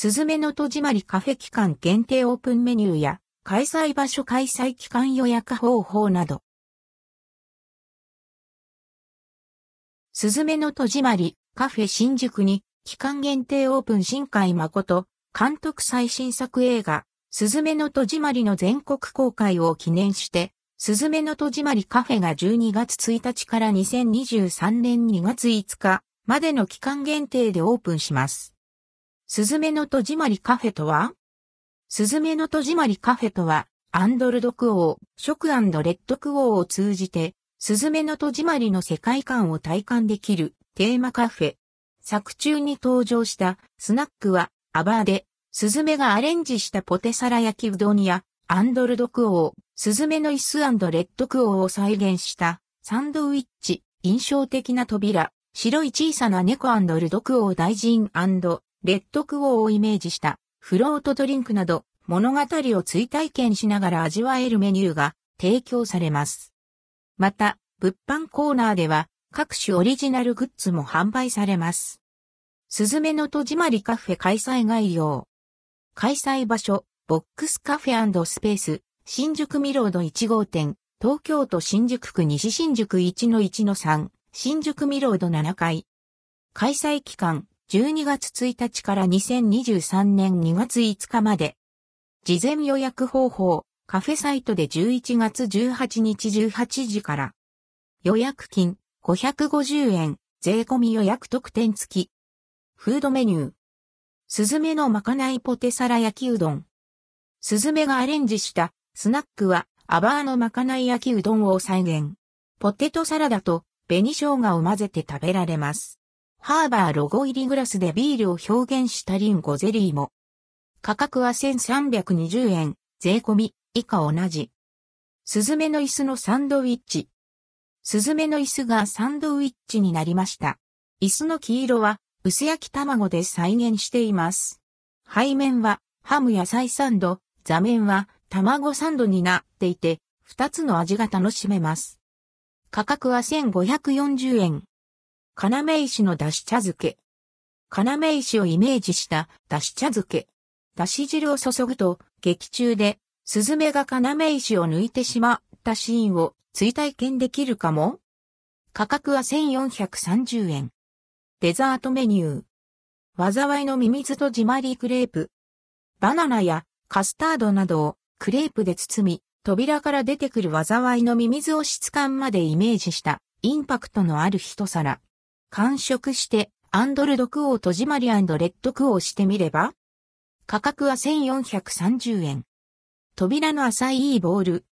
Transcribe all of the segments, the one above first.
すずめの戸締まりカフェ期間限定オープンメニューや、開催場所開催期間予約方法など。すずめの戸締まりカフェ新宿に期間限定オープン新海誠監督最新作映画すずめの戸締まりの全国公開を記念してすずめの戸締まりカフェが12月1日から2023年2月5日までの期間限定でオープンします。すずめの戸締まりカフェとは？すずめの戸締まりカフェとは、アンドルドクオー、食レッドクオーを通じて、すずめの戸締まりの世界観を体感できるテーマカフェ。作中に登場したスナックはアバーで、スズメがアレンジしたポテサラ焼きうどんや、アンドルドクオー、スズメの椅子レッドクオーを再現したサンドウィッチ、印象的な扉、白い小さな猫アンドルドクオー大臣レッドクオーをイメージしたフロートドリンクなど物語を追体験しながら味わえるメニューが提供されます。また、物販コーナーでは各種オリジナルグッズも販売されます。すずめの戸締まりカフェ開催概要。開催場所、ボックスカフェスペース、新宿ミロード1号店、東京都新宿区西新宿1-1-3、新宿ミロード7階。開催期間、12月1日から2023年2月5日まで。事前予約方法、カフェサイトで11月18日18時から。予約金550円、税込み予約特典付き。フードメニュー。スズメのまかないポテサラ焼きうどん。スズメがアレンジしたスナックはアバーのまかない焼きうどんを再現。ポテトサラダと紅生姜を混ぜて食べられます。ハーバーロゴ入りグラスでビールを表現したリンゴゼリーも。価格は1320円、税込み、以下同じ。スズメの椅子のサンドウィッチ。スズメの椅子がサンドウィッチになりました。椅子の黄色は薄焼き卵で再現しています。背面はハム野菜サンド、座面は卵サンドになっていて、二つの味が楽しめます。価格は1540円。要石のだし茶漬け。要石をイメージしただし茶漬け。だし汁を注ぐと、劇中で、スズメが要石を抜いてしまったシーンを追体験できるかも価格は1430円。デザートメニュー。災いのミミズとジマリークレープ。バナナやカスタードなどをクレープで包み、扉から出てくる災いのミミズを質感までイメージしたインパクトのある一皿。完食して、 and ldquo 戸締まり rdquo してみれば価格は1430円。扉の浅いボール。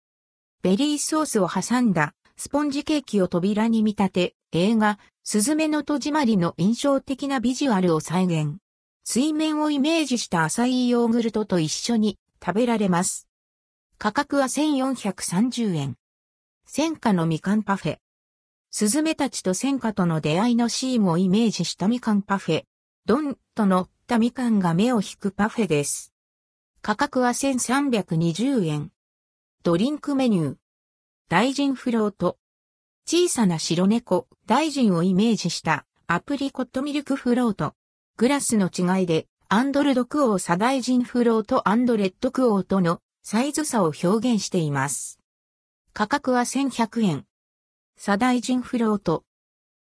ベリーソースを挟んだスポンジケーキを扉に見立て、映画、すずめの戸締まりの印象的なビジュアルを再現。水面をイメージした浅いヨーグルトと一緒に食べられます。価格は1430円。戦火のみかんパフェ。スズメたちと戦火との出会いのシーンをイメージしたみかんパフェ。ドンと乗ったみかんが目を引くパフェです。価格は1320円。ドリンクメニュー。大臣フロート。小さな白猫、大臣をイメージしたアプリコットミルクフロート。グラスの違いで、 and ldquo 左大臣フロート and rdquo とのサイズ差を表現しています。価格は1100円。左大臣フロート。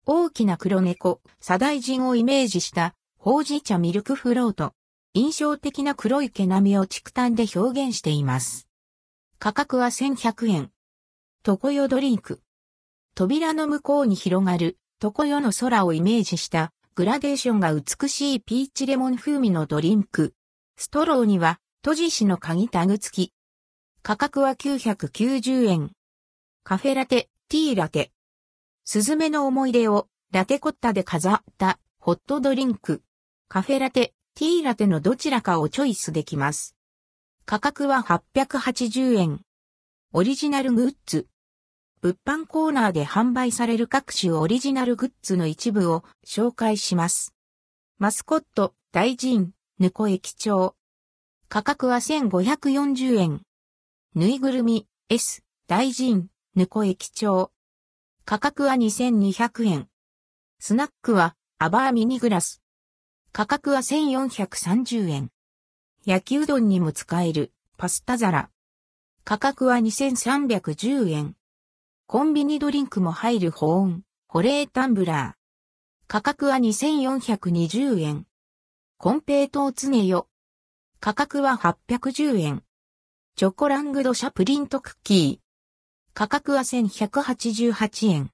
大きな黒猫、左大臣をイメージしたほうじ茶ミルクフロート。印象的な黒い毛並みを竹炭で表現しています。価格は1100円。常世ドリンク。扉の向こうに広がる常世の空をイメージしたグラデーションが美しいピーチレモン風味のドリンク。ストローには閉じしの鍵タグ付き。価格は990円。カフェラテ、ティーラテ。スズメの思い出をラテコッタで飾ったホットドリンク。カフェラテ、ティーラテのどちらかをチョイスできます。価格は880円。オリジナルグッズ。物販コーナーで販売される各種オリジナルグッズの一部を紹介します。マスコット、大臣、ぬこ液帳。価格は1540円。ぬいぐるみ、S、大臣、ぬこ液帳。価格は2200円。スナックは、アバーミニグラス。価格は1430円。焼きうどんにも使えるパスタ皿。価格は2310円。コンビニドリンクも入る保温、保冷タンブラー。価格は2420円。コンペイトーツネよ。価格は810円。チョコラングドシャプリントクッキー。価格は1188円。